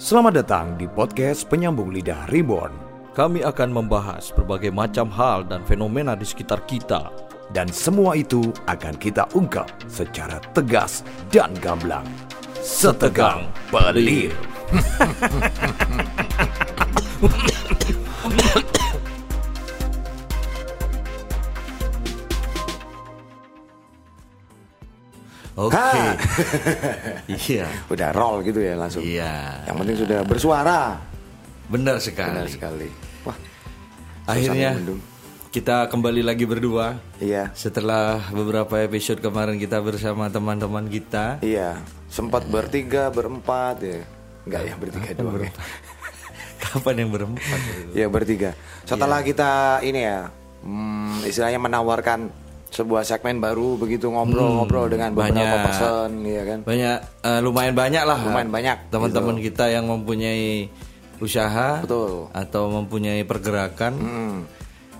Selamat datang di podcast Penyambung Lidah Reborn Kami akan membahas berbagai macam hal dan fenomena di sekitar kita. dan semua itu akan kita ungkap secara tegas dan gamblang. Setegang pelir. Oke. Ha. iya. Udah roll gitu ya langsung. Iya. Yang penting sudah bersuara. Benar sekali. Benar sekali. Wah, Akhirnya kita kembali lagi berdua. iya. Setelah beberapa episode kemarin kita bersama teman-teman kita. Iya, sempat bertiga, berempat ya. Enggak ya, bertiga doang. ya. Kapan yang berempat? Iya, bertiga. Setelah kita ini ya, hmm, istilahnya menawarkan sebuah segmen baru begitu ngobrol-ngobrol dengan beberapa banyak. person, ya kan. Banyak eh, lumayan banyak lah. Lumayan banyak, Teman-teman kita yang mempunyai usaha Betul. atau mempunyai pergerakan. Hmm.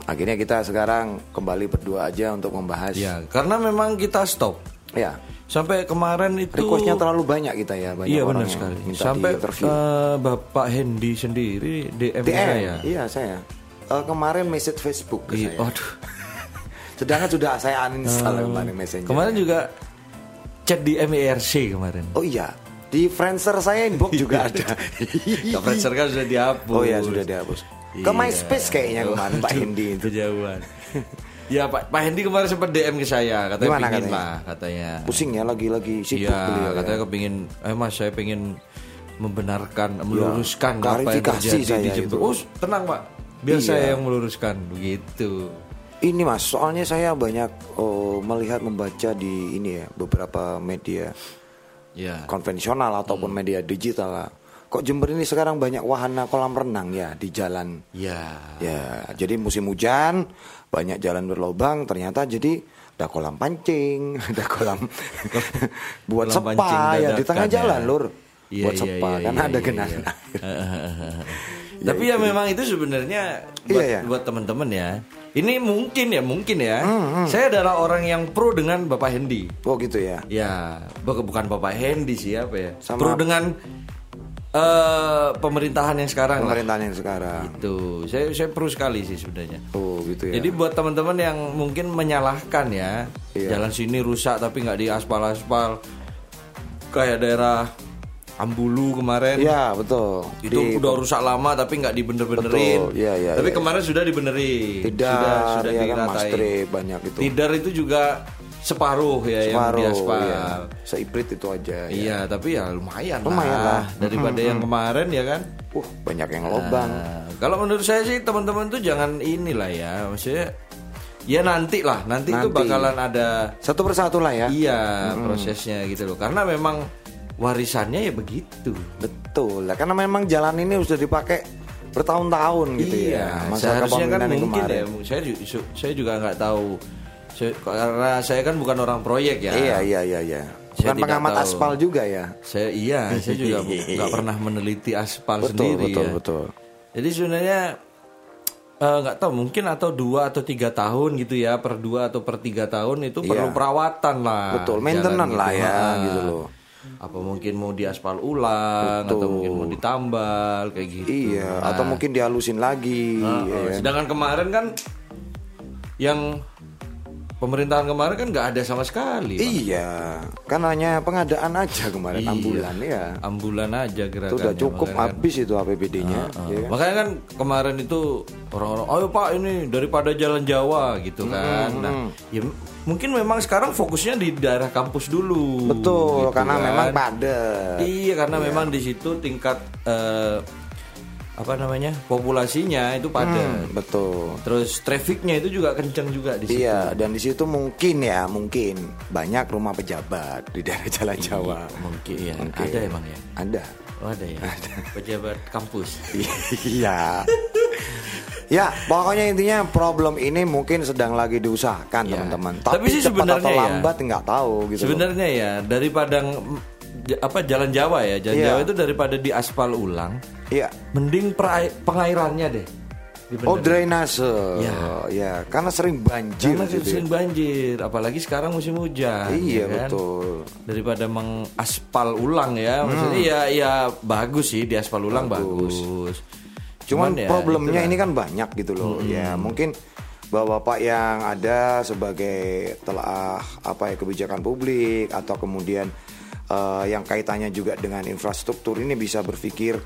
Akhirnya kita sekarang kembali berdua aja untuk membahas. Ya, karena memang kita stop. Ya. Sampai kemarin itu Requestnya terlalu banyak kita ya, banyak Iya benar sekali. minta Sampai eh, Bapak Hendy sendiri DM, DM, saya. iya saya. Eh, kemarin message Facebook ke Iya, saya. Aduh. Sedangkan sudah saya uninstall kemarin messenger. Kemarin juga chat di MERC kemarin. Oh iya, di Friendster saya inbox juga ada. Ke Friendster kan sudah dihapus. oh iya sudah dihapus. Ke Iya. MySpace kayaknya kemarin Pak Hendy itu. Kejauhan. ya Pak Pak Hendy kemarin sempat DM ke saya, katanya Gimana pingin katanya? lah katanya. Pusing ya lagi-lagi sibuk Iya, beliau ya. katanya kepingin, eh mas saya pengen membenarkan, meluruskan apa yang terjadi di Jember. Oh tenang pak, biar Iya. saya yang meluruskan begitu. Ini mas, soalnya saya banyak oh, melihat membaca di ini ya beberapa media Ya. konvensional ataupun Hmm. media digital lah. Kok Jember ini sekarang banyak wahana kolam renang ya di jalan Ya. Ya, jadi musim hujan banyak jalan berlobang, ternyata jadi ada kolam pancing, ada kolam buat Kolam sepa ya di tengah dadakan jalan ya. lur. Iya, buat iya, sepa iya, karena iya, ada iya, genangan iya. air. Tapi ya memang itu sebenarnya buat, Iya, iya. buat teman-teman ya. Ini mungkin ya, mungkin ya. Hmm, Saya adalah orang yang pro dengan Bapak Hendy. Oh gitu ya. Ya, bu- bukan Bapak Hendy siapa ya? Sama- Pro dengan eh, pemerintahan yang sekarang lah. Pemerintahan yang sekarang. Itu, saya saya pro sekali sih sebenarnya. Oh gitu ya. Jadi buat teman-teman yang mungkin menyalahkan ya, Iya. jalan sini rusak tapi nggak diaspal-aspal, kayak daerah Ambulu kemarin. Iya betul. Itu Di- udah rusak lama tapi nggak dibener-benerin. Betul, iya, iya, tapi iya. kemarin sudah dibenerin. Tidar, sudah sudah ya kan, diratain. Mastrip, banyak itu. Tidar itu juga separuh ya Separuh, yang diaspal. iya. Seiprit itu aja. ya. Iya, tapi ya lumayan, Lumayan lah. lah. daripada yang kemarin ya kan. Uh banyak yang lobang. Nah, kalau menurut saya sih teman-teman tuh jangan inilah ya, maksudnya ya nanti lah, nanti, itu Nanti. bakalan ada Satu persatu lah ya. iya prosesnya gitu loh. Karena memang warisannya ya begitu. Betul lah karena memang jalan ini sudah dipakai bertahun-tahun gitu iya, ya. Masa seharusnya kan mungkin kemarin. ya. Saya saya juga nggak tahu. Saya- karena saya kan bukan orang proyek ya. Iya iya iya iya. Saya Bukan pengamat tahu. aspal juga ya. Saya iya, saya juga nggak pernah meneliti aspal Betul sendiri betul ya. betul. Jadi sebenarnya eh, nggak tahu mungkin atau dua atau tiga tahun gitu ya per dua atau per tiga tahun itu perlu Iya. perawatan lah. Betul, maintenance lah ya, gitu loh. Apa mungkin mau diaspal ulang atau mungkin mau ditambal kayak gitu. Iya, atau mungkin dihalusin lagi. Ah, ya kan? Sedangkan kemarin kan yang pemerintahan kemarin kan nggak ada sama sekali. Pak. Iya, kan hanya pengadaan aja kemarin Iya. ambulan ya. Ambulan aja Itu gerakannya. udah cukup makanya kan- habis itu APBD-nya. Ah, ya kan? Makanya kan kemarin itu orang-orang, ayo pak ini daripada jalan Jawa gitu kan. Nah, ya mungkin memang sekarang fokusnya di daerah kampus dulu. Betul, gitu karena kan. memang padat. Iya, karena memang di situ tingkat eh, apa namanya populasinya itu padat. Hmm, betul. Terus trafficnya itu juga kencang juga di situ. Iya, dan di situ mungkin ya, mungkin banyak rumah pejabat di daerah Jalan Jawa. Mungkin ya, Mungkin. ada emang ya. Ada. Oh, ada ya. Pejabat kampus. Iya. ya, pokoknya intinya problem ini mungkin sedang lagi diusahakan Ya. teman-teman. Tapi sih cepat sebenarnya atau ya, lambat nggak tahu gitu. loh. Sebenarnya ya daripada apa jalan Jawa ya, jalan Iya. Jawa itu daripada diaspal ulang, Iya. mending pengairannya deh. Oh drainase, Ya. ya. karena sering banjir. Karena gitu ya. sering banjir, apalagi sekarang musim hujan. Iya ya kan? betul. Daripada mengaspal ulang ya, maksudnya ya ya bagus sih di aspal ulang bagus. Cuman, ya, problemnya itulah. ini kan banyak gitu loh. Ya mungkin bapak-bapak yang ada sebagai telah apa ya kebijakan publik atau kemudian eh, yang kaitannya juga dengan infrastruktur ini bisa berpikir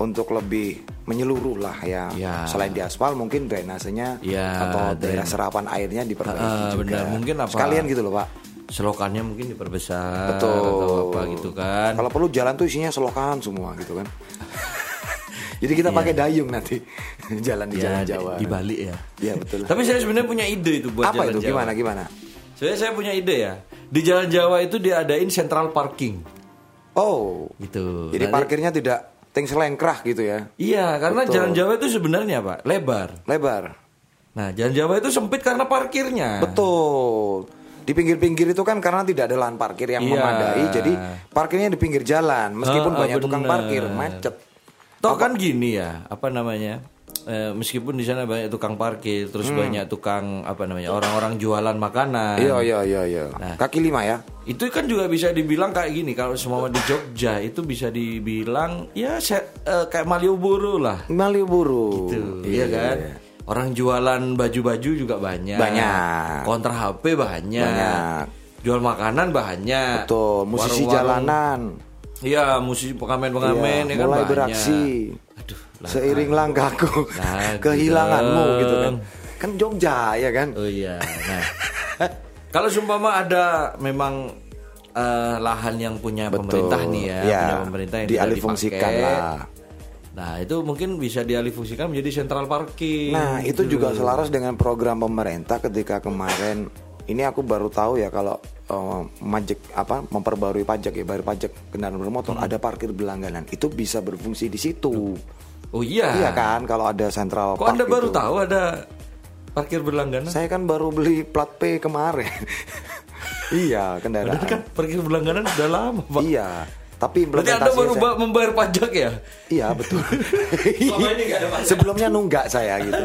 untuk lebih menyeluruh lah ya. Ya. Selain di aspal mungkin drainasenya Ya, atau daerah serapan airnya diperbaiki Ah, juga. benar. Mungkin apa- Sekalian gitu loh pak. selokannya mungkin diperbesar Betul. atau apa gitu kan. Kalau perlu jalan tuh isinya selokan semua gitu kan. Jadi kita pakai dayung nanti jalan di jalan ya, di- Jawa. di Bali ya. Iya betul. Tapi saya sebenarnya punya ide itu buat Apa jalan itu? Jawa. Gimana gimana? Saya saya punya ide ya. Di jalan Jawa itu diadain central parking Oh, gitu. jadi Nanti- parkirnya tidak ting selengkrah gitu ya? Iya, karena Betul. jalan Jawa itu sebenarnya Pak, lebar. Lebar. Nah, jalan Jawa itu sempit karena parkirnya. Betul. Di pinggir-pinggir itu kan karena tidak ada lahan parkir yang Iya. memadai, jadi parkirnya di pinggir jalan. Meskipun Ah, banyak tukang bener. parkir, macet. Toh kan gini ya, apa namanya? Eh, meskipun di sana banyak tukang parkir, terus banyak tukang apa namanya orang-orang jualan makanan. Hmm. Iya iya iya iya. Nah. Kaki lima ya? Itu kan juga bisa dibilang kayak gini. Kalau semua di Jogja itu bisa dibilang ya se- eh, kayak Malioboro lah. Malioboro. Gitu, iya kan? Orang jualan baju-baju juga banyak. Banyak. Konter HP banyak. Banyak. Jual makanan banyak. Betul, musisi Warung-warung- jalanan. Iya, musisi pengamen-pengamen Iya, ya kan mulai banyak. beraksi. Aduh. Seiring langkahku Nah, kehilanganmu gitu. gitu kan. Kan Jogja ya kan? Oh iya. Nah, kalau sumpama ada memang eh, lahan yang punya pemerintah nih ya, Ya, punya pemerintah yang dialihfungsikan lah. Nah, itu mungkin bisa dialihfungsikan menjadi sentral parking. Nah, itu juga selaras dengan program pemerintah ketika kemarin ini aku baru tahu ya kalau eh, majek apa memperbarui pajak ya bayar pajak kendaraan bermotor Hmm. ada parkir berlangganan itu bisa berfungsi di situ. Oh iya. Iya kan kalau ada sentral Kok park Anda baru itu. tahu ada parkir berlangganan? Saya kan baru beli plat P kemarin. iya, kendaraan. Padahal kan parkir berlangganan sudah lama, Pak. Iya, tapi Berarti Anda baru saya- ba- membayar pajak ya? Iya betul. Sebelumnya nunggak saya gitu.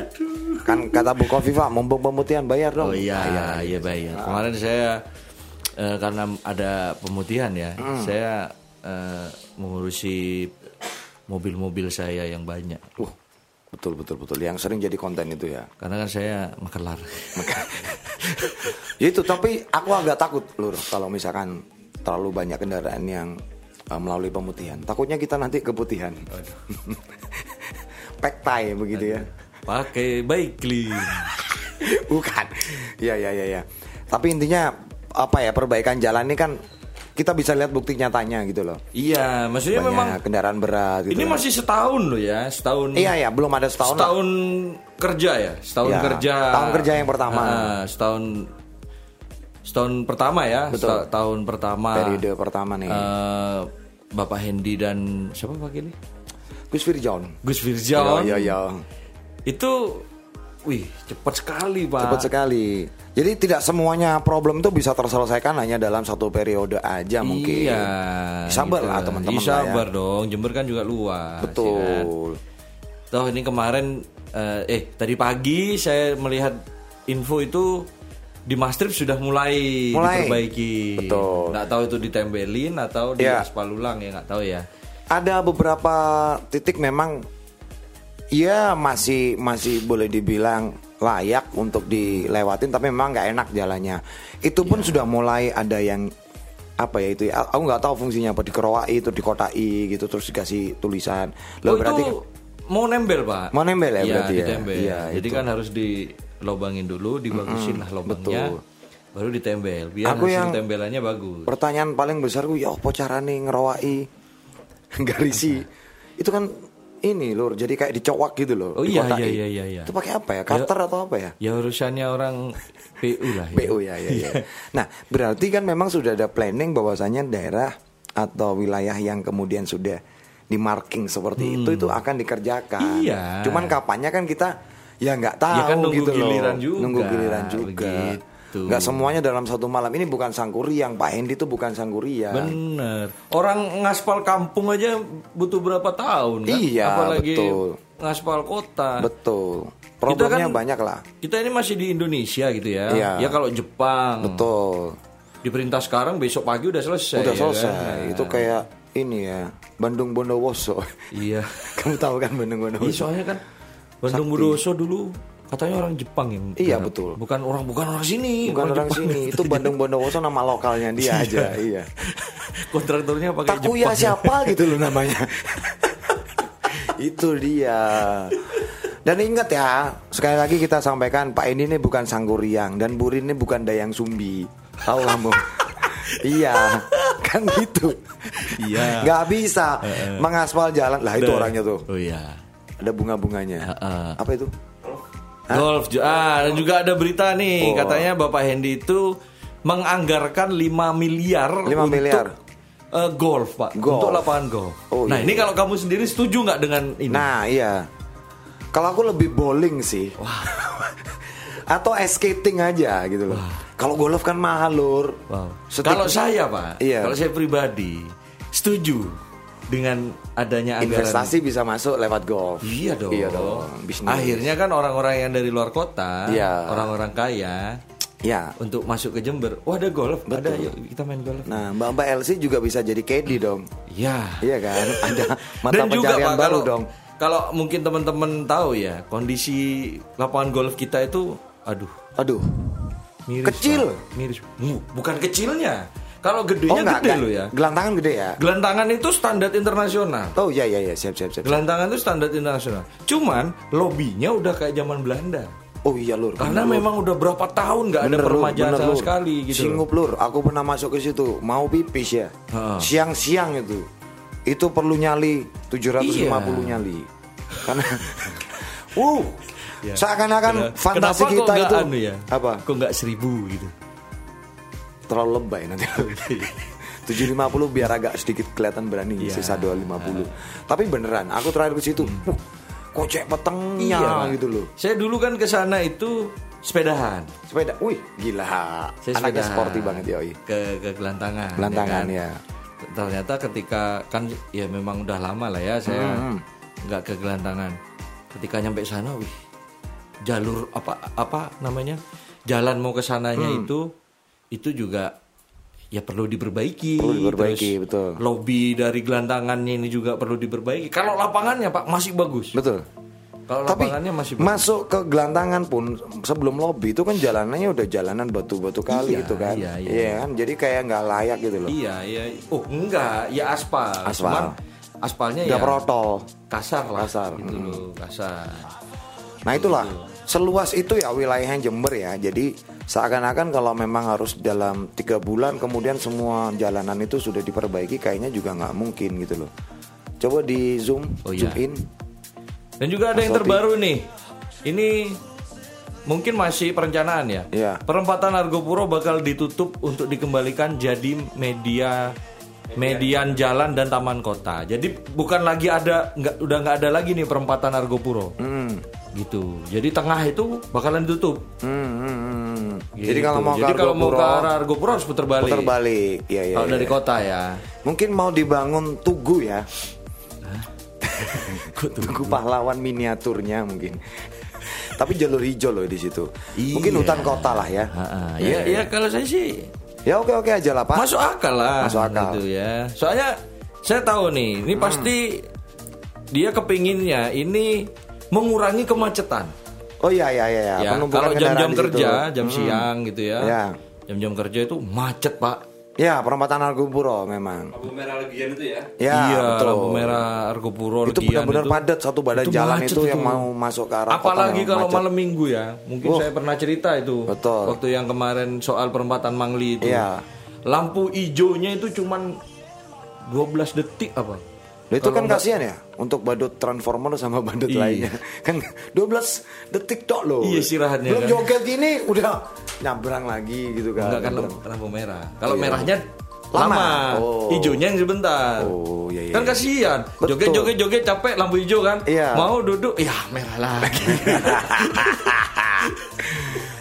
Kan kata Bu Kofifa, mumpung pemutihan bayar dong. Oh iya, Bayar. iya bayar. Kemarin saya eh, karena ada pemutihan ya, Hmm. saya eh, mengurusi mobil-mobil saya yang banyak. Uh, betul betul betul. Yang sering jadi konten itu ya. Karena kan saya makelar. Ya itu tapi aku agak takut lur kalau misalkan terlalu banyak kendaraan yang uh, melalui pemutihan. Takutnya kita nanti keputihan. Pektai begitu ya. Pakai baik clean. Bukan. Ya ya ya ya. Tapi intinya apa ya perbaikan jalan ini kan kita bisa lihat bukti nyatanya gitu loh. Iya, maksudnya Banyak memang kendaraan berat gitu. ini masih setahun loh ya, setahun. Iya ya, belum ada setahun. lah. setahun kerja ya, setahun Ya, kerja. tahun kerja yang pertama. Ah, setahun setahun pertama ya, Betul. seta- tahun pertama. Periode pertama nih. eh, Bapak Hendy dan siapa Pak ini? Gus Firjaun. Gus Firjaun. Iya iya. Itu wih, cepat sekali, Pak. Cepat sekali. Jadi tidak semuanya problem itu bisa terselesaikan hanya dalam satu periode aja mungkin. Iya. Sabar gitu. lah teman-teman Iya, lah ya. sabar dong. Jember kan juga luas. ya kan? Betul. Toh ini kemarin eh, eh tadi pagi saya melihat info itu di Mastrip sudah mulai, Mulai. diperbaiki. Betul. Nggak tahu itu ditembelin atau di Ya. aspal ulang ya nggak tahu ya. Ada beberapa titik memang ya masih masih boleh dibilang layak untuk dilewatin tapi memang nggak enak jalannya. Itu pun Iya. sudah mulai ada yang apa ya itu ya aku nggak tahu fungsinya apa dikeroai itu dikotai gitu terus dikasih tulisan. Loh, oh berarti itu mau nembel pak? Mau nembel ya Iya, berarti ya? Iya, Jadi itu. kan harus dilobangin dulu, dibagusin lah lobangnya, betul. baru ditembel. Biar Aku hasil yang- tembelannya bagus. pertanyaan paling besar gue ya apa carane ngerawai garisi itu kan ini lur jadi kayak dicowak gitu loh Oh iya, dikotai. iya, iya, iya. itu pakai apa ya cutter atau apa ya Ya urusannya orang PU lah. Ya. PU ya ya ya nah berarti kan memang sudah ada planning bahwasanya daerah atau wilayah yang kemudian sudah di marking seperti itu itu akan dikerjakan Hmm. Iya. cuman kapannya kan kita ya nggak tahu Ya kan nunggu gitu loh. giliran juga, nunggu giliran juga begitu. Nggak semuanya dalam satu malam ini bukan sangkuriang Pak Hendi itu bukan sangkuriang Bener. Orang ngaspal kampung aja butuh berapa tahun kan? Iya, Apalagi betul. ngaspal kota. Betul. problemnya kan- banyak lah. Kita ini masih di Indonesia gitu ya. Iya. Ya kalau Jepang Betul. diperintah sekarang besok pagi udah selesai. Udah ya selesai. kan? Itu kayak ini ya, Bandung Bondowoso. Iya. Kamu tahu kan Bandung Iya Bondowoso? soalnya kan Bandung Budoso dulu katanya orang Jepang yang Iya, garap. betul. Bukan orang bukan orang sini. Bukan orang Jepang. sini, itu Bandung Bondowoso nama lokalnya dia aja, iya. Kontraktornya pakai Takuya Jepang. siapa gitu loh namanya. itu dia. Dan ingat ya, sekali lagi kita sampaikan Pak ini nih bukan Sangguriang dan Burin ini bukan Dayang Sumbi. Tahu kamu? iya, kan gitu. Iya. Nggak bisa mengaspal jalan. Lah itu orangnya tuh. Oh iya. Ada bunga-bunganya. Heeh. Apa itu? Golf ah dan juga ada berita nih Oh. katanya Bapak Hendy itu menganggarkan 5 miliar 5 untuk miliar. eh, golf Pak Golf. untuk lapangan golf. Oh, nah iya. ini kalau kamu sendiri setuju nggak dengan ini? Nah, iya. Kalau aku lebih bowling sih. Atau ice skating aja gitu loh. Kalau golf kan mahal lur. Wow. Kalau saya Pak, Iya. kalau saya pribadi setuju dengan adanya anggaran investasi bisa masuk lewat golf. Iya dong. Iya dong. Bisnis. Akhirnya kan orang-orang yang dari luar kota, Iya. orang-orang kaya Ya. untuk masuk ke Jember, wah ada golf, ada yuk kita main golf. Nah, Mbak Mbak Elsie juga bisa jadi caddy dong. Iya. Iya kan? Ada mata Dan juga pencarian Pak, baru kalau, dong. Kalau mungkin teman-teman tahu ya, kondisi lapangan golf kita itu aduh, Aduh. miris. Kecil. Pak. Miris. Bu- Bukan kecilnya. Kalau Oh gedenya enggak, gede enggak. loh ya. Gelantangan gede ya? Gelantangan itu standar internasional. Oh iya iya iya siap siap siap. Gelantangan itu standar internasional. Cuman lobbynya udah kayak zaman Belanda. Oh iya lur. Karena bener, Lur. memang udah berapa tahun nggak ada permajaan bener, sama Lur. sekali gitu. Singup lur, aku pernah masuk ke situ, mau pipis ya. Siang-siang itu. Itu perlu nyali 750 Iya. nyali. Karena uh, seakan-akan Kenapa- fantasi kenapa kita itu anu ya? apa? Kok nggak seribu gitu? Terlalu lebay nanti. 750 biar agak sedikit kelihatan berani Iya. sisa 250. Tapi beneran, aku terakhir ke situ. Uh, kok cek petengnya Pak. gitu loh. Saya dulu kan ke sana itu sepedahan. Sepeda, wih gila. Saya Anaknya sepedahan. sporty banget yoi. Ke ke gelantangan. Gelantangan, kan? ya. Ternyata ketika kan ya memang udah lama lah ya saya Hmm. nggak ke gelantangan. Ketika nyampe sana, wih jalur apa apa namanya jalan mau ke sananya Hmm. itu itu juga ya perlu diperbaiki. Perlu diperbaiki, Terus betul. Lobby dari gelantangannya ini juga perlu diperbaiki. Kalau lapangannya Pak masih bagus. Betul. Kalau Tapi lapangannya masih bagus. masuk ke gelantangan pun sebelum lobby itu kan jalanannya udah jalanan batu-batu kali Iya, gitu kan. iya, iya. kan? Jadi kayak nggak layak gitu loh. Iya, iya. Oh, enggak, ya aspal. Aspal. Cuman aspalnya Nggak ya protol. kasar lah. Kasar, Gitu loh, kasar. Nah itulah seluas itu ya wilayahnya Jember ya. Jadi seakan-akan kalau memang harus dalam tiga bulan kemudian semua jalanan itu sudah diperbaiki, kayaknya juga nggak mungkin gitu loh. Coba di zoom, Oh, iya. zoom in. Dan juga ada yang terbaru nih. Ini mungkin masih perencanaan ya. Iya. Perempatan Argopuro bakal ditutup untuk dikembalikan jadi media median jalan dan taman kota. Jadi bukan lagi ada nggak udah nggak ada lagi nih perempatan Argopuro. Hmm. Gitu. Jadi tengah itu bakalan ditutup. Hmm, hmm, hmm. Gitu. Jadi kalau mau ke Jadi kalau mau ke arah Argopuro harus putar balik. putar balik. Ya, ya, Kalau ya, dari ya. kota ya. Mungkin mau dibangun tugu ya. tugu pahlawan miniaturnya mungkin. Tapi jalur hijau loh di situ. Mungkin Iya. hutan kota lah ya. Ah, ya, ya kalau saya sih Ya oke oke aja lah Pak. masuk akal lah. Masuk akal. Gitu ya. Soalnya saya tahu nih, ini pasti dia kepinginnya ini mengurangi kemacetan. Oh iya iya iya. Ya, penumpukan kalau kendaraan jam-jam kerja, jam Hmm. siang gitu ya. Ya. Jam-jam kerja itu macet, Pak. Ya perempatan Argopuro memang. Lampu merah legian itu ya. Ya iya, betul. lampu merah Argopuro Itu benar-benar itu. padat satu badan Itu jalan macet itu yang mau masuk ke arah kota Apalagi kalau macet. malam minggu ya. Mungkin Oh. saya pernah cerita itu. Betul. Waktu yang kemarin soal perempatan Mangli itu. Iya. Lampu hijaunya itu cuman 12 detik apa? Nah, itu kan kasihan ya untuk badut transformer sama badut Iya. lainnya. Kan 12 detik tok loh. Iya, istirahatnya Belum kan. joget gini udah nyabrang lagi gitu kan. Enggak kan lampu, merah. Kalau Iya. merahnya Lama. lama, Oh. hijaunya yang sebentar. Oh, iya, iya, Kan iya. kasihan. Joget joget joget capek lampu hijau kan. Iya. Mau duduk, ya merah lagi.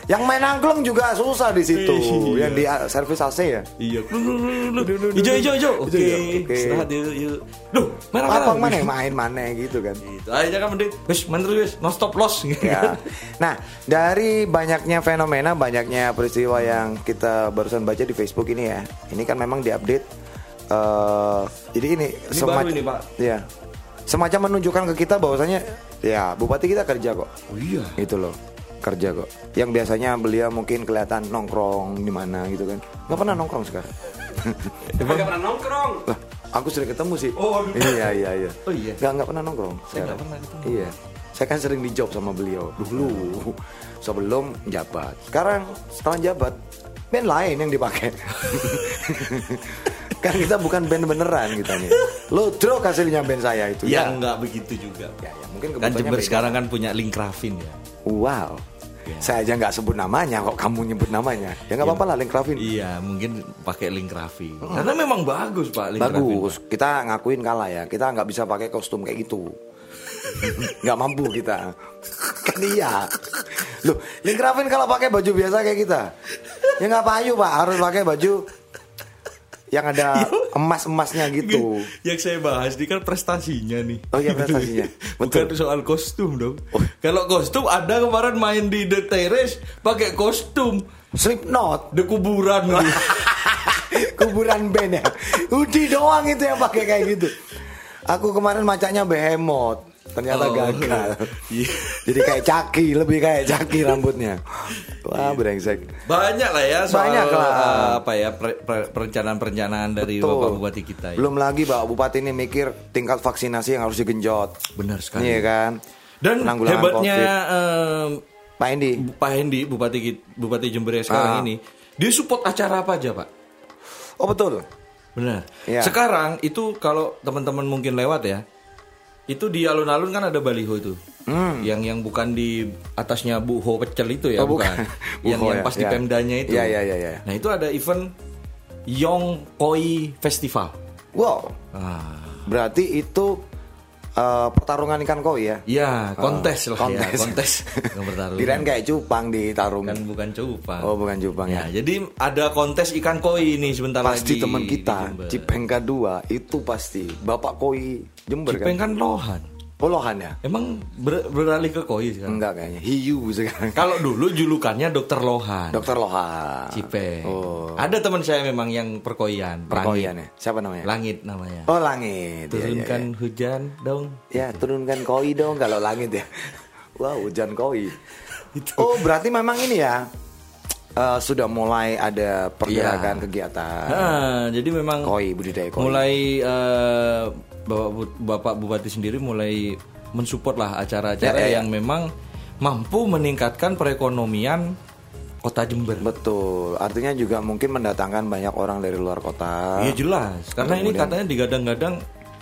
Yang main angklung juga susah di situ. Iya. Yang di uh, servis AC ya. Iya. Hijau hijau hijau. Oke. Istirahat yuk yuk. Duh, merah merah. Apa mana yang main mana gitu kan. Gitu. Ayo jangan mending. Wes, main terus wes. No stop loss. Ya. Nah, dari banyaknya fenomena, banyaknya peristiwa yang kita barusan baca di Facebook ini ya, ini kan memang diupdate. eh jadi ini, Ini baru ini, Pak. Ya, semacam menunjukkan ke kita bahwasanya ya bupati kita kerja kok. Oh iya. Gitu loh, kerja kok. Yang biasanya beliau mungkin kelihatan nongkrong di mana gitu kan, nggak pernah nongkrong sekarang. Emang gak pernah nongkrong. Lah, aku sering ketemu sih. Oh, iya iya iya. Oh, iya. Nggak nggak pernah nongkrong. Saya nggak pernah ketemu. Iya. Saya kan sering di job sama beliau dulu sebelum jabat. Sekarang setelah jabat band lain yang dipakai. kan kita bukan band beneran kita nih. Lo drop hasilnya band saya itu. Ya enggak begitu juga. Ya, ya, mungkin Kan Jember beda. sekarang kan punya link Rafin ya. Wow. Ya. Saya aja nggak sebut namanya kok kamu nyebut namanya. Ya nggak apa-apa lah Link Rafin. Iya, mungkin pakai link Raffi. Karena memang bagus Pak link Bagus, kita ngakuin kalah ya. Kita nggak bisa pakai kostum kayak gitu. nggak mampu kita. Kan iya. Loh, Link Raven kalau pakai baju biasa kayak kita, ya nggak payu pak. Harus pakai baju yang ada emas-emasnya gitu. Yang saya bahas ini kan prestasinya nih. Oh iya, prestasinya. Bukan Betul. soal kostum dong. Kalau kostum ada kemarin main di The Terrace pakai kostum Slipknot, di kuburan kuburan band ya. Udi doang itu yang pakai kayak gitu. Aku kemarin macanya behemoth, ternyata Oh, gagal. iya. Jadi kayak caki, lebih kayak caki rambutnya. Wah, brengsek. Banyak lah ya soal Banyak lah. eh, apa ya perencanaan-perencanaan dari Betul. Bapak Bupati kita ya. Belum lagi Bapak Bupati ini mikir tingkat vaksinasi yang harus digenjot. Benar sekali. Iya kan? Dan Penanggulangan hebatnya COVID. Pak Endi. Pak Hendi Bupati Bupati Jember yang sekarang Ah. ini, dia support acara apa aja, Pak? Oh betul. Benar. Iya. Sekarang itu kalau teman-teman mungkin lewat ya, itu di alun-alun kan ada baliho itu. Yang yang bukan di atasnya Buho pecel itu ya, Hmm. Oh, bukan. yang Buho yang ya, pas di ya. Pemdanya itu. Iya, iya, iya, iya. Nah, itu ada event Yong Koi Festival. Wow. Ah. Berarti itu eh, pertarungan ikan koi ya? Iya, kontes lah kontes. ya, kontes. Bertarung. Kirain kayak cupang ditarung. kan bukan cupang. Oh, bukan cupang ya. Ya, jadi ada kontes ikan koi ini sebentar Pasti lagi. teman di kita. Cipengka 2 itu pasti Bapak Koi Jember Cipeng kan? kan lohan. Oh Lohan ya? Emang ber- beralih ke koi sekarang? Enggak kayaknya. Hiu sekarang. Kalau dulu julukannya dokter Lohan. Dokter Lohan. Cipeng. Oh. Ada teman saya memang yang perkoian. Perkoian Langit. ya. Siapa namanya? Langit namanya. Oh langit. Iya, iya, Turunkan hujan dong. Ya, turunkan koi dong kalau langit ya. Wow, hujan koi. Oh, berarti memang ini ya. eh, sudah mulai ada pergerakan Iya. kegiatan Nah, jadi memang koi budidaya koi. mulai eh, bapak, bapak bupati sendiri mulai mensupport lah acara-acara Ya, ya, ya. yang memang mampu meningkatkan perekonomian kota Jember. Betul. Artinya juga mungkin mendatangkan banyak orang dari luar kota. Iya jelas, karena ini Kemudian- katanya digadang-gadang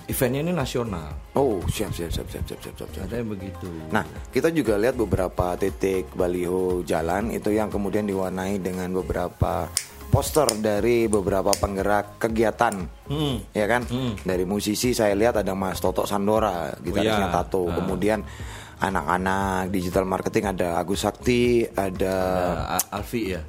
eventnya ini nasional. Oh, siap siap siap siap siap siap siap. siap. Katanya begitu. Nah, kita juga lihat beberapa titik baliho jalan itu yang kemudian diwarnai dengan beberapa poster dari beberapa penggerak kegiatan, Hmm. ya kan? Dari musisi saya lihat ada Mas Toto Sandora, gitarisnya iya. Tato. Ah. Kemudian anak-anak digital marketing ada Agus Sakti, ada Ada Alfi ya.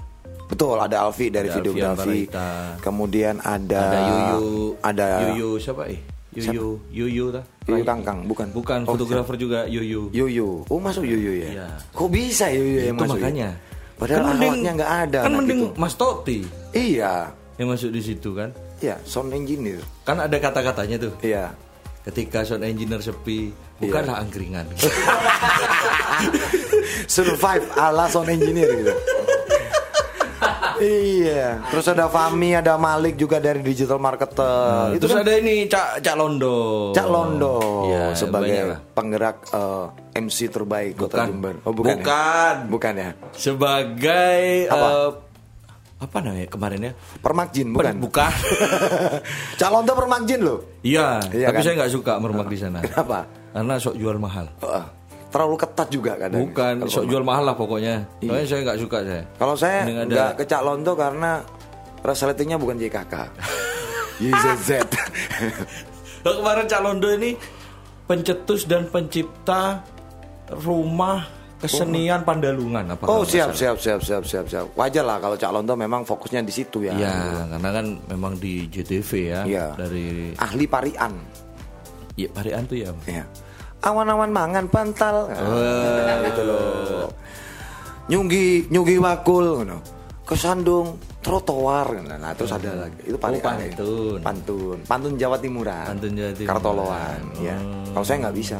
betul ada Alfi dari Ada videografi. Barita. Kemudian ada Ada Yuyu. ada Yuyu siapa eh? Yuyu, Yuyu ta? Yuyu Kangkang, bukan. Bukan, Oh, fotografer juga Yuyu. Yuyu. Oh, masuk Yuyu ya? Iya. Kok bisa Yuyu yang Itu masuk? ya? Padahal alatnya nggak ada. Kan mending itu. Mas Toti Iya. yang masuk di situ kan. Iya, sound engineer. Kan ada kata-katanya tuh. Iya. Ketika sound engineer sepi, bukanlah angkringan. Survive ala sound engineer gitu. Iya. Terus ada Fami, ada Malik juga dari digital marketer. itu Terus kan ada ini Cak Cak Londo. Cak Londo banyak sebagai lah. penggerak eh, MC terbaik Kota Bukan. Jember. Oh, bukan. ya? Bukan. Bukan ya. Sebagai Apa? eh, apa namanya kemarin ya? Permakjin bukan? Bukan. Cak Londo permakjin loh. Iya, Iya tapi kan? saya nggak suka mermak di sana. Kenapa? Karena sok jual mahal. Wah, terlalu ketat juga kadang. Bukan, sok jual mahal lah pokoknya. Soalnya saya nggak suka saya. Kalau saya Mending ada- nggak ke Cak Londo karena resletingnya bukan JKK. YZZ. Nah, kemarin Cak Londo ini pencetus dan pencipta rumah kesenian Pandalungan apa Oh nggak siap siap siap siap siap siap. Wajar lah kalau Cak Londo memang fokusnya di situ ya. Ya, karena kan memang di JTV ya Iya. dari Ahli parian. ya Parian tuh ya. Ya. Awan-awan mangan pantal. Ah, gitu loh. Nyunggi nyunggi wakul ngono. Kesandung trotoar nah, terus ada lagi itu parian. Oh, pantun. Pantun. Pantun Jawa Timuran. Pantun Jawa Timuran. Kartoloan, ya. Oh. Kalau saya nggak bisa.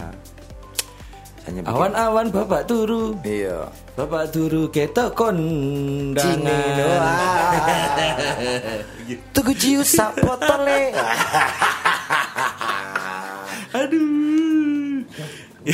Awan-awan bapak turu, Iya. bapak turu kita Cine kondangan. doang. Tuku ciu sak botole. Aduh.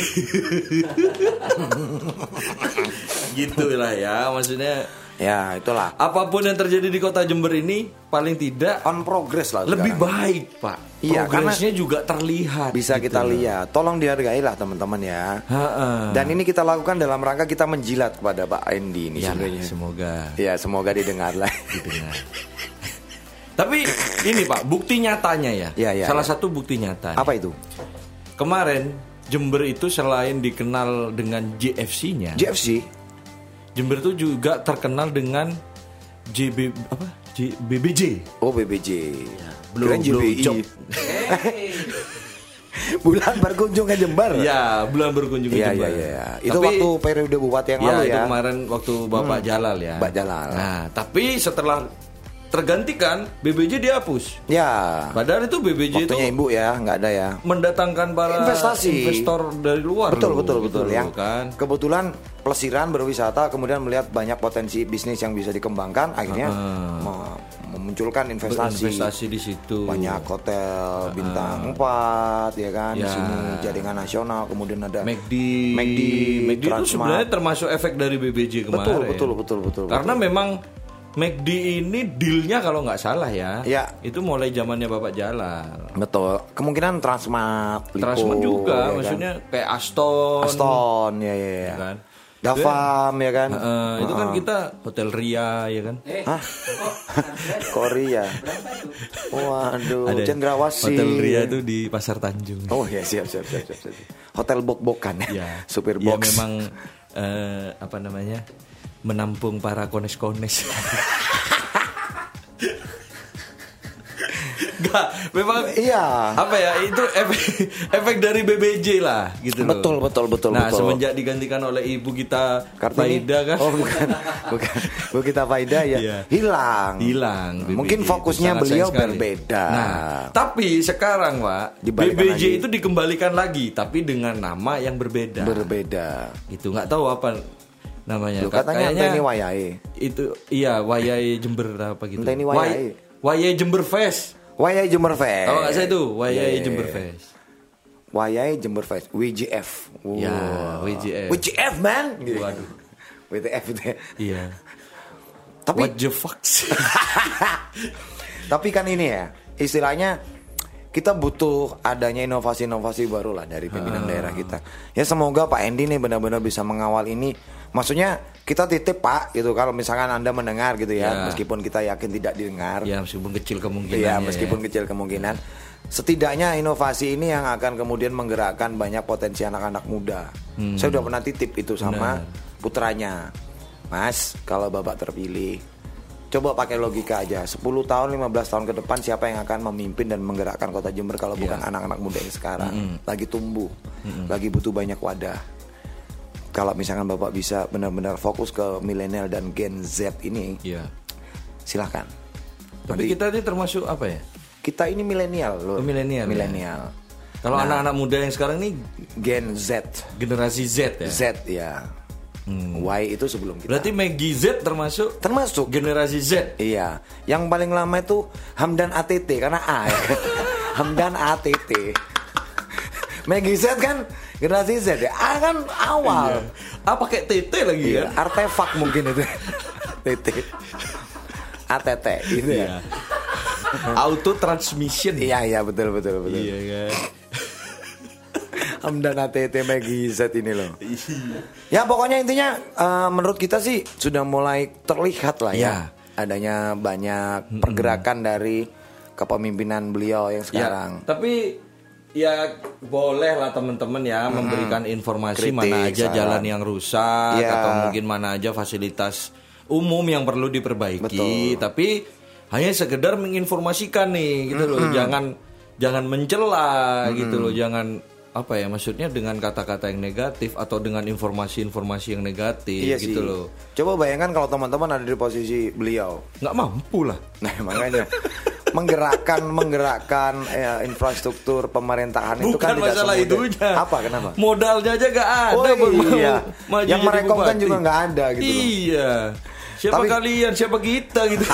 gitu lah ya, maksudnya ya, itulah. apa pun yang terjadi di kota Jember ini paling tidak On progress lah lebih sekarang. baik, Pak. Iya, Progresnya juga terlihat. bisa gitu kita lihat. Tolong dihargai lah teman-teman ya. Ha-ha. Dan ini kita lakukan dalam rangka kita menjilat kepada Pak Endi ini Ya, sebenarnya. semoga Ya semoga didengar lah. didengar. Tapi ini Pak, bukti nyatanya ya. Iya, iya, Salah iya. satu bukti nyata. Apa itu? Kemarin Jember itu selain dikenal dengan JFC-nya, JFC. Jember itu juga terkenal dengan JB apa? J, BBJ. Oh BBJ. Blow- Kirain blow JBI. job. Bulan berkunjung ke Jember. Ya, belum berkunjung ke Iya Jember. iya iya. Itu Tapi- waktu periode bupati yang ya, lalu itu ya. kemarin waktu Bapak Jalal ya. Pak Jalal. Nah, tapi setelah tergantikan BBJ dihapus. Ya. Padahal itu BBJ itu Waktunya ibu ya, nggak ada ya. mendatangkan para Investasi. investor dari luar. Betul loh, betul gitu betul loh, yang kan. kebetulan pelesiran berwisata kemudian melihat banyak potensi bisnis yang bisa dikembangkan akhirnya me- memunculkan investasi. Berinvestasi di situ. Banyak hotel bintang 4 ya kan di Ya. sini jaringan nasional kemudian ada McD, McD, McD itu Transmart. sebenarnya termasuk efek dari BBJ kemarin. Betul, betul, betul, betul, Karena betul. memang McD ini dealnya kalau nggak salah ya, Ya. itu mulai zamannya Bapak Jalal. betul kemungkinan Transmart, Lipo, Transmart juga, ya kan? maksudnya kayak Aston, Aston ya ya, ya. ya kan. Davam ya kan Eh, itu kan kita Hotel Ria ya kan. Hah? Korea waduh Ada Cendrawasih Hotel Ria itu di Pasar Tanjung. Oh ya siap siap siap siap. siap. Hotel bok-bokan ya. Ya, Supir ya box. memang eh, apa namanya menampung para kones-kones. Enggak, memang Iya. apa ya itu efek, efek dari BBJ lah gitu loh. Betul, betul, betul, Nah, betul. semenjak digantikan oleh ibu kita Kartini. Faida kan. Oh bukan, bukan. Bu kita Faida ya. Iya. Hilang. hilang BBJ Mungkin fokusnya beliau berbeda. Nah, tapi sekarang Pak, BBJ lagi. itu dikembalikan lagi tapi dengan nama yang berbeda. Berbeda. itu nggak tahu apa namanya. Loh, katanya Kayaknya ini Wayai. Itu iya Wayai Jember apa gitu. Ini Way- Wayai. Wayai Jember Fest. Wayai Jember Fest. Kalau nggak saya itu Wayai Iya, iya, Jember iya. Fest. Wayai Jember Fest. WJF. Wow. Ya, WJF. WJF man. Gitu. Waduh. WTF itu ya. Iya. Tapi What the fuck? Tapi kan ini ya, istilahnya kita butuh adanya inovasi-inovasi baru lah dari pimpinan Ah. daerah kita. Ya semoga Pak Endi nih benar-benar bisa mengawal ini. Maksudnya kita titip Pak gitu kalau misalkan Anda mendengar gitu ya, Ya. meskipun kita yakin tidak didengar. ya meskipun kecil kemungkinan. Iya, meskipun kecil kemungkinan. Setidaknya inovasi ini yang akan kemudian menggerakkan banyak potensi anak-anak muda. Hmm. Saya udah pernah titip itu sama putranya. Mas, kalau Bapak terpilih, coba pakai logika aja. 10 tahun, 15 tahun ke depan siapa yang akan memimpin dan menggerakkan Kota Jember kalau bukan anak-anak muda yang sekarang lagi tumbuh, lagi butuh banyak wadah. Kalau misalkan Bapak bisa benar-benar fokus ke milenial dan Gen Z ini, Iya. silahkan. Tapi Nanti- kita ini termasuk apa ya? kita ini milenial loh. Oh, milenial, ya? Milenial. Kalau anak-anak muda yang sekarang ini Gen Z. generasi Z ya. Z ya. Y itu sebelum kita. Berarti Maggie Z termasuk termasuk generasi Z. Iya, yang paling lama itu Hamdan ATT karena A. ya. Hamdan ATT. Maggie Z kan generasi Z ya. A kan awal. Ah pakai TT lagi Iya, ya. artefak mungkin itu. TT. ATT gitu ya. Auto transmission. Iya, iya betul betul betul. Iya kan. Hamdan ATT Maggie Z ini loh. Ya pokoknya intinya eh, menurut kita sih sudah mulai terlihat lah ya Ya. adanya banyak pergerakan dari kepemimpinan beliau yang Ya, sekarang. tapi ya boleh lah teman-teman ya memberikan informasi Kritik, mana aja saran. jalan yang rusak Ya. atau mungkin mana aja fasilitas umum yang perlu diperbaiki Betul. tapi hanya sekedar menginformasikan nih gitu loh jangan jangan mencela gitu loh jangan apa ya maksudnya dengan kata-kata yang negatif atau dengan informasi-informasi yang negatif Iya gitu sih. loh Coba bayangkan kalau teman-teman ada di posisi beliau. nggak mampu lah Nah, makanya menggerakkan menggerakkan eh, infrastruktur pemerintahan itu Bukan kan tidak masalah itunya. Apa kenapa? Modalnya aja gak ada. Oh, iya. maju Yang merekom kan juga nggak ada gitu loh. Iya. Siapa Tapi- kalian? Siapa kita gitu?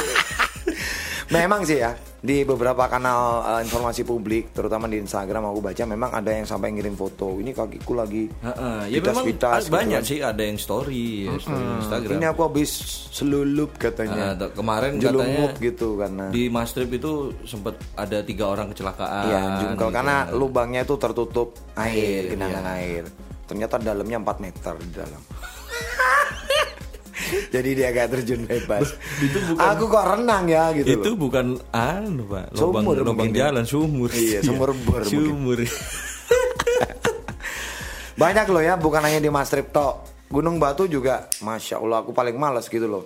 Memang sih ya di beberapa kanal eh, informasi publik, terutama di Instagram aku baca memang ada yang sampai ngirim foto. Ini kakiku lagi Heeh, ya memang pitas-pitas gitu banyak kan. sih ada yang story, ya, story di Instagram. Ini aku habis selulup katanya. Ah, kemarin Jelumup katanya gitu karena di Mastrip itu sempat ada tiga orang kecelakaan. Iya, jungkel gitu. karena lubangnya itu tertutup air, Air, genangan iya. air. Ternyata dalamnya 4 meter di dalam. Jadi dia agak terjun bebas. Aku kok renang ya gitu. itu loh. bukan anu pak, lubang, Sumur lubang jalan sumur. Iya, sumur bor mungkin. Sumur. Banyak loh ya, bukan hanya di Mastrip tok. Gunung Batu juga, masya Allah aku paling malas gitu loh.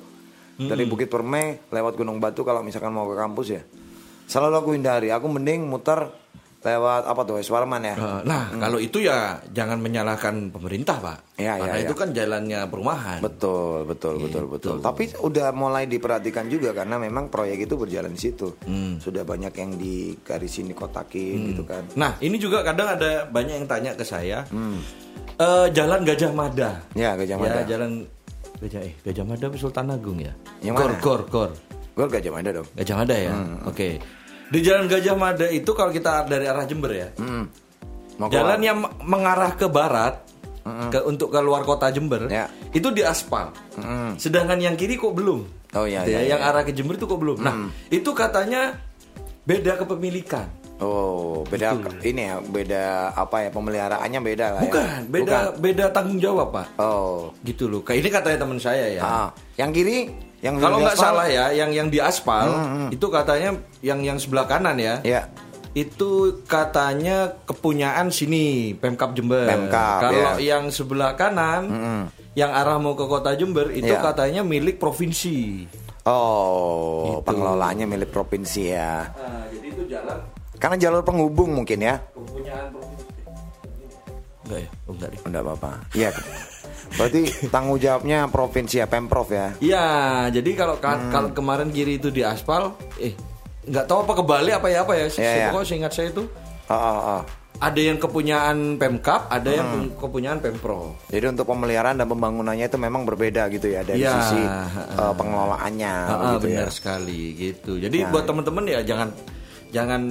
Dari Bukit Permai lewat Gunung Batu kalau misalkan mau ke kampus ya, selalu aku hindari. Aku mending muter lewat apa tuh Eswarman ya. Eh, Nah, kalau itu ya jangan menyalahkan pemerintah, Pak. Iya, Karena iya, itu iya. kan jalannya perumahan. Betul, betul, betul, Gitu. betul. Tapi udah mulai diperhatikan juga karena memang proyek itu berjalan di situ. Sudah banyak yang digarisin, dikotakin gitu kan. Nah, ini juga kadang ada banyak yang tanya ke saya. eh, jalan Gajah Mada. Ya, Gajah Mada. Ya, jalan Gajah eh Gajah Mada Sultan Agung ya? Yang gor, mana? gor, gor. Gue Gajah Mada dong. Gajah Mada ya. Hmm, Oke. Di Jalan Gajah Mada itu kalau kita dari arah Jember ya. Hmm. Mau ke Jalan yang mengarah ke barat ke untuk ke luar kota Jember Ya. itu di aspal. Mm-mm. Sedangkan yang kiri kok belum. Oh, iya, Gitu ya, iya, yang iya. arah ke Jember itu kok belum. Nah, itu katanya beda kepemilikan. Oh, beda ini ya, beda apa ya pemeliharaannya beda lah ya. Bukan, beda beda tanggung jawab, Pak. Oh. Gitu loh. Kayak ini katanya teman saya ya. Ah, yang kiri yang Kalau nggak salah ya, yang yang di aspal itu katanya yang yang sebelah kanan ya. Ya. Itu katanya kepunyaan sini Pemkap Jember. Pemkap, Kalau ya. yang sebelah kanan yang arah mau ke kota Jember itu Ya. katanya milik provinsi. Oh, pengelolaannya milik provinsi ya. Nah, jadi itu jalan Karena jalur penghubung mungkin ya. kepunyaan provinsi. Enggak ya? Oh, enggak. Enggak apa-apa. Iya. Berarti tanggung jawabnya provinsi ya, Pemprov ya. Iya, jadi kalau ka- Hmm. kalau kemarin kiri itu di aspal, eh nggak tahu apa kebalik apa ya apa ya. Iya, iya. Pokoknya seingat saya itu Oh, oh, oh. ada yang kepunyaan Pemkap, ada yang Hmm. kepunyaan Pemprov. Jadi untuk pemeliharaan dan pembangunannya itu memang berbeda gitu ya dari Iya, sisi ha-ha. eh, pengelolaannya Ah, gitu benar ya. sekali gitu. Jadi Ya, buat ya. teman-teman ya jangan jangan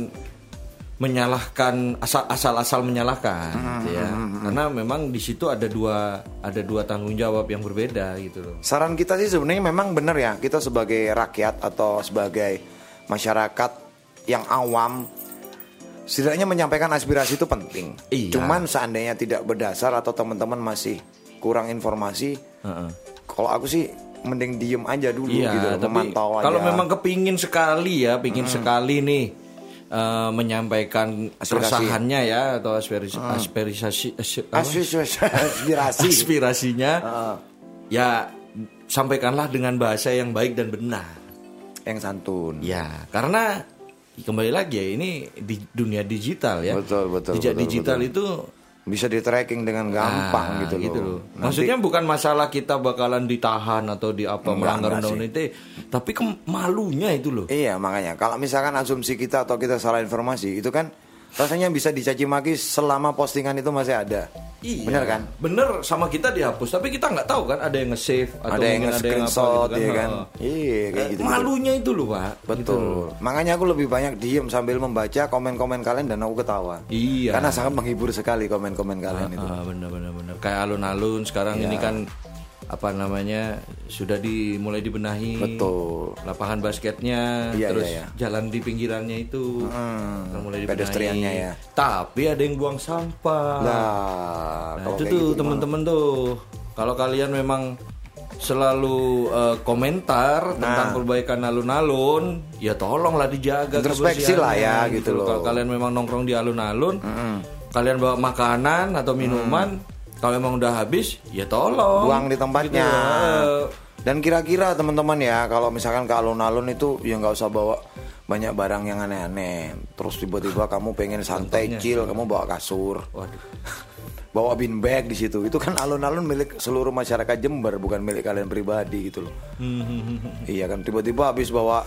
menyalahkan asal asal-asal menyalahkan Hmm, gitu ya. Karena memang di situ ada dua ada dua tanggung jawab yang berbeda gitu loh. Saran kita sih sebenarnya memang benar ya kita sebagai rakyat atau sebagai masyarakat yang awam setidaknya menyampaikan aspirasi itu penting. Iya. Cuman seandainya tidak berdasar atau teman-teman masih kurang informasi, kalau aku sih mending diem aja dulu Iya, gitu, tapi memantau aja. kalau memang kepingin sekali ya, pingin sekali nih eh, menyampaikan Aspirasi. keresahannya ya atau aspirasi aspirasi as- apa? Aspirasi, aspirasi. aspirasinya, ya sampaikanlah dengan bahasa yang baik dan benar. yang santun. Ya, karena kembali lagi ya ini di dunia digital ya. Betul, betul, digital betul. itu Bisa di tracking dengan gampang ah, gitu loh. Nanti- Maksudnya bukan masalah kita bakalan ditahan atau di apa melanggar undang-undang itu, tapi kemalunya itu loh. Iya makanya kalau misalkan asumsi kita atau kita salah informasi itu kan rasanya bisa dicaci maki selama postingan itu masih ada. Iya. Bener kan? Bener sama kita dihapus, tapi kita nggak tahu kan ada yang nge-save atau ada yang nge-screenshot ya kan. Heeh. Iya kayak gitu. Malunya itu loh, Pak. Gitu Betul. loh. Makanya aku lebih banyak diem sambil membaca komen-komen kalian dan aku ketawa. Iya. Karena sangat menghibur sekali komen-komen kalian itu. Ah, bener bener bener. Kayak alun-alun sekarang ini Iya. kan apa namanya sudah dimulai dibenahi. Betul. Lapangan basketnya, Iya, terus iya, iya. jalan di pinggirannya itu Hmm, mulai dibenahi. pedestriannya ya. Tapi ada yang buang sampah. Nah, Nah, itu tuh gitu teman-teman tuh. Kalau kalian memang selalu eh, komentar Nah. tentang perbaikan alun-alun, ya tolonglah dijaga Introspeksi lah ya, kebersihannya, gitu loh. Kalau kalian memang nongkrong di alun-alun, kalian bawa makanan atau minuman, kalau memang udah habis, ya tolong buang di tempatnya. Gitu, eh. Dan kira-kira teman-teman ya, kalau misalkan ke alun-alun itu ya nggak usah bawa banyak barang yang aneh-aneh. Terus tiba-tiba kamu pengen santai, chill, kamu bawa kasur, Waduh. bawa bin bag di situ. Itu kan alun-alun milik seluruh masyarakat Jember, bukan milik kalian pribadi gitu loh. iya kan, tiba-tiba habis bawa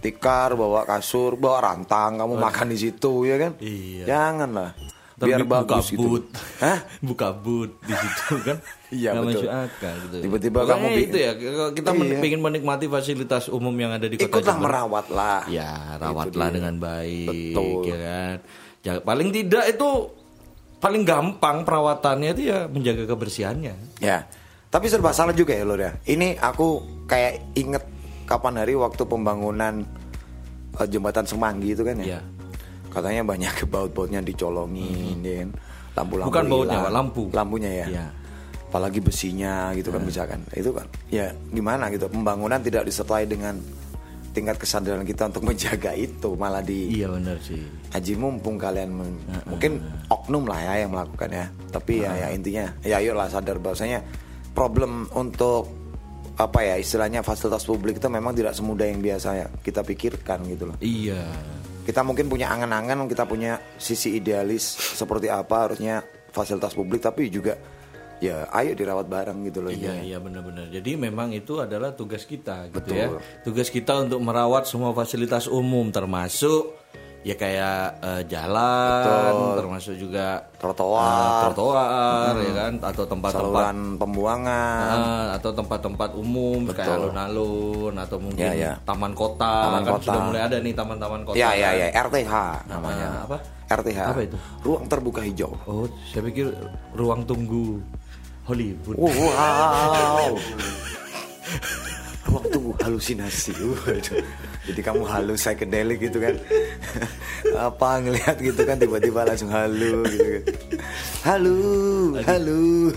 tikar, bawa kasur, bawa rantang, kamu makan di situ ya kan? Iya. Janganlah. Biar buka bagus gitu. boot. Hah? buka boot di situ kan. Iya, betul. masuk akal gitu. Tiba-tiba kamu bi- itu ya kalau kita Iya. pengen menikmati fasilitas umum yang ada di kota Ikutlah Jember. merawat lah. Ya, rawatlah dengan baik Betul. ya kan. Ya, paling tidak itu paling gampang perawatannya itu ya menjaga kebersihannya. Ya, tapi serba salah juga ya Lur ya. Ini aku kayak inget kapan hari waktu pembangunan eh, jembatan Semanggi itu kan ya. Iya. Katanya banyak baut-bautnya dicolongin, ya kan. lampu-lampu Bukan bautnya, hilang. Lampu. Lampunya ya. Iya. Apalagi besinya gitu kan misalkan. Itu kan ya gimana gitu. Pembangunan tidak disertai dengan tingkat kesadaran kita untuk menjaga itu malah di Iya benar sih. Haji mumpung kalian men- mungkin oknum lah ya yang melakukan ya. Tapi ya, ya intinya ya ayolah sadar bahwasanya problem untuk apa ya istilahnya fasilitas publik itu memang tidak semudah yang biasa ya kita pikirkan gitu loh. Iya. Kita mungkin punya angan-angan, kita punya sisi idealis seperti apa harusnya fasilitas publik tapi juga ya ayo dirawat bareng gitu loh Iya intinya. iya benar-benar. Jadi memang itu adalah tugas kita gitu Betul. ya. Tugas kita untuk merawat semua fasilitas umum termasuk ya kayak eh, jalan, Betul. termasuk juga Trotoar. eh, trotoar ya kan atau tempat-tempat pembuangan. eh, atau tempat-tempat umum kayak alun-alun atau mungkin Ya, ya. taman kota Taman kan kota. sudah mulai ada nih taman-taman kota. Ya ya ya RTH namanya. Ah, apa? RTH. Apa itu? Ruang terbuka hijau. Oh, saya pikir ruang tunggu Hollywood. Wow. Ruang tunggu halusinasi. Waduh. Jadi kamu halu psychedelic gitu kan. Apa ngelihat gitu kan tiba-tiba langsung halu gitu kan. Halu, halu.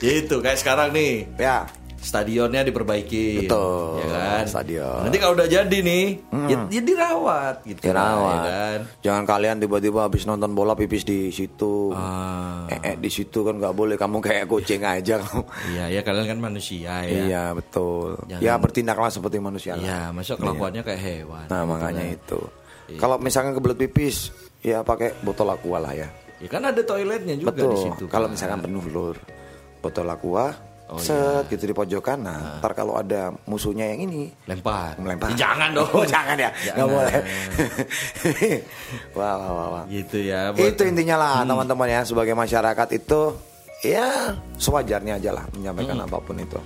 Itu kayak sekarang nih. Ya, stadionnya diperbaiki Betul, ya kan stadion. nanti kalau udah jadi nih ya, ya dirawat gitu dirawat. ya kan Jangan kalian tiba-tiba habis nonton bola pipis di situ. Ah. Eh, eh, di situ kan nggak boleh kamu kayak kucing aja kamu. iya ya kalian kan manusia ya Iya, betul. Jangan- Ya bertindaklah seperti manusia. iya masa kelakuannya kayak hewan Nah, gitu makanya kan. itu. Kalau misalkan kebelet pipis, ya pakai botol aqua lah ya. ya kan ada toiletnya juga Betul. di situ Kalau kan. misalkan penuh lur, botol aqua, Oh, set gitu di pojokan. Nah, ntar kalau ada musuhnya yang ini, lempar melempar. Ya, jangan dong Oh, jangan ya, nggak Jangan. boleh. wah, wah, wah, wah. gitu ya buat- Itu intinya lah teman-teman ya sebagai masyarakat itu ya sewajarnya aja lah menyampaikan Hmm. apa pun itu.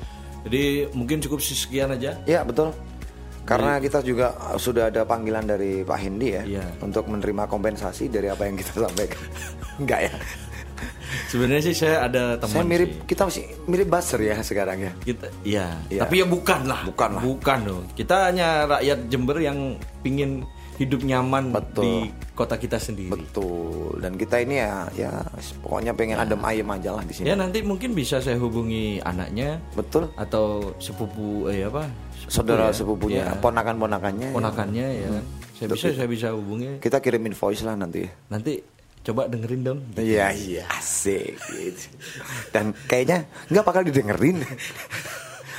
jadi mungkin cukup sekian aja Ya betul. Karena kita juga sudah ada panggilan dari Pak Hendi ya Iya. untuk menerima kompensasi dari apa yang kita sampaikan. Enggak ya? Sebenarnya sih saya ada teman Saya mirip sih. kita masih mirip buzzer ya sekarang ya. kita iya Iya. tapi ya bukan lah Bukan lah. bukan dong kita hanya rakyat Jember yang pingin hidup nyaman Betul. di kota kita sendiri Betul. Dan kita ini ya ya pokoknya pengen adem ayem aja lah di sini. ya nanti mungkin bisa saya hubungi anaknya Betul. atau sepupu eh apa sepupu Saudara ya. sepupunya, Iya. ponakan-ponakannya. ya. ponakannya ya kan saya bisa saya bisa hubungi Kita kirimin voice lah nanti. nanti coba dengerin dong Iya iya asik gitu. Dan kayaknya nggak bakal didengerin.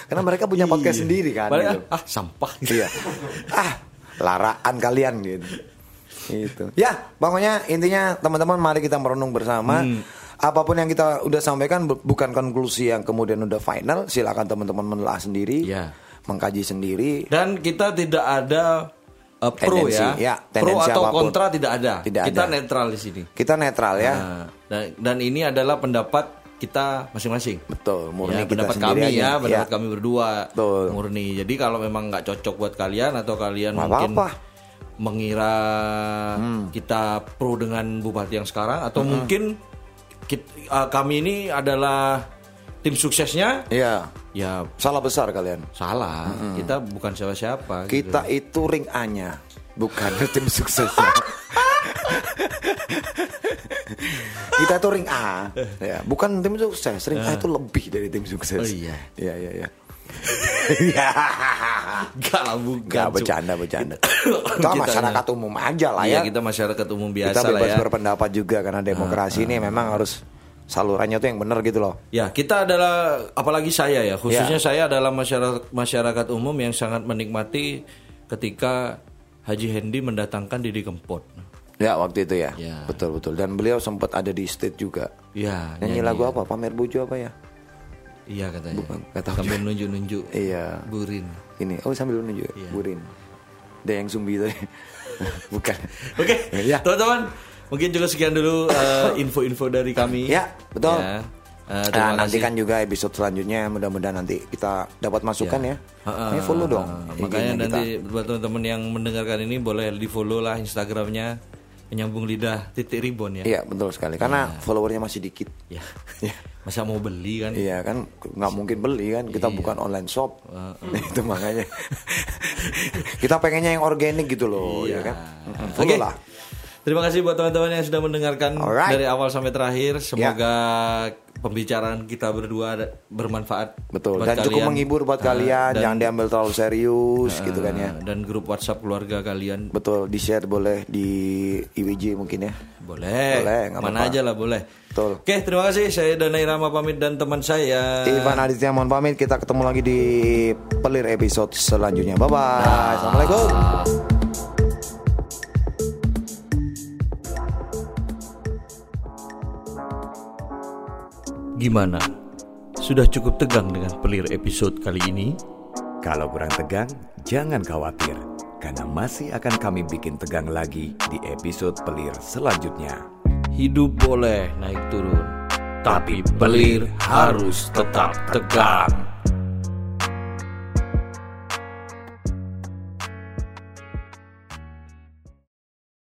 Karena mereka punya podcast Iya. sendiri kan. Padahal, gitu. ah sampah gitu. Iya. ah, laraan kalian gitu. Itu. Ya, pokoknya intinya teman-teman mari kita merenung bersama. Hmm. Apa pun yang kita udah sampaikan bu- bukan konklusi yang kemudian udah final, silakan teman-teman menelaah sendiri, Iya. mengkaji sendiri. dan kita tidak ada uh, pro Tendensi, ya, ya, pro atau apa pun. kontra tidak ada Tidak kita ada. netral di sini Kita netral ya. Nah, dan, dan ini adalah pendapat kita masing-masing Betul, murni ya, kita pendapat kami aja. ya, pendapat Ya. kami berdua Betul. murni. Jadi kalau memang nggak cocok buat kalian atau kalian mungkin. Hmm. mengira kita pro dengan bupati yang sekarang atau mungkin kit- uh, kami ini adalah tim suksesnya, Iya. ya Salah besar kalian. salah. Kita bukan siapa-siapa. gitu. Kita itu ring A-nya, bukan tim suksesnya. Kita itu ring A. Ya, bukan tim sukses. Ring A itu lebih dari tim sukses. Oh, iya. Iya, iya, iya. Enggak lah bukan. Gak bercanda, bercanda. Kita- Kita masyarakat umum aja lah Iya ya. kita masyarakat umum biasa Kita lah bebas ya. berpendapat juga karena demokrasi ini memang harus salurannya tuh yang benar gitu loh. Ya, kita adalah apalagi saya ya, khususnya Ya. saya adalah masyarakat masyarakat umum yang sangat menikmati ketika Haji Hendi mendatangkan Didi Kempot. Ya waktu itu ya, Ya. betul betul. Dan beliau sempat ada di stage juga. Ya, Nyanyi lagu apa? Pamer buju apa ya? Iya katanya. Bukan, tahu Sambil nunjuk-nunjuk. Iya. Burin. Ini, oh sambil menunjuk, ya? Iya. Burin. Ada yang sumbi tadi. Bukan. Oke, Ya. teman-teman, mungkin juga sekian dulu eh, info-info dari kami. Ya, betul. Ya. Eh, Nah, terima nanti kasih. kan juga episode selanjutnya mudah-mudahan nanti kita dapat masukan ya. Heeh. Ini follow dong. Heeh. Makanya nanti buat teman-teman yang mendengarkan ini boleh di follow lah Instagramnya menyambung lidah titik ribon ya. Iya betul sekali. Karena followernya masih dikit. Ya. Iya. Masa mau beli kan? Iya kan nggak mungkin beli kan kita bukan online shop itu makanya kita pengennya yang organik gitu loh ya kan Mm-mm, follow Oke. lah Terima kasih buat teman-teman yang sudah mendengarkan Alright. Ya. dari awal sampai terakhir. Semoga pembicaraan kita berdua bermanfaat. betul buat dan cukup kalian. menghibur buat Ah, kalian dan- jangan diambil terlalu serius gitu kan ya Dan grup WhatsApp keluarga kalian betul di share boleh di IWJ mungkin ya boleh. Boleh, Mana apa-apa. aja lah boleh. Betul. Oke, terima kasih. Saya Dana Irama pamit dan teman saya. Ivan Aditya mohon pamit kita ketemu lagi di pelir episode selanjutnya bye bye assalamualaikum Gimana? Sudah cukup tegang dengan pelir episode kali ini? Kalau kurang tegang, jangan khawatir. Karena masih akan kami bikin tegang lagi di episode pelir selanjutnya. Hidup boleh naik turun, tapi pelir harus tetap tegang.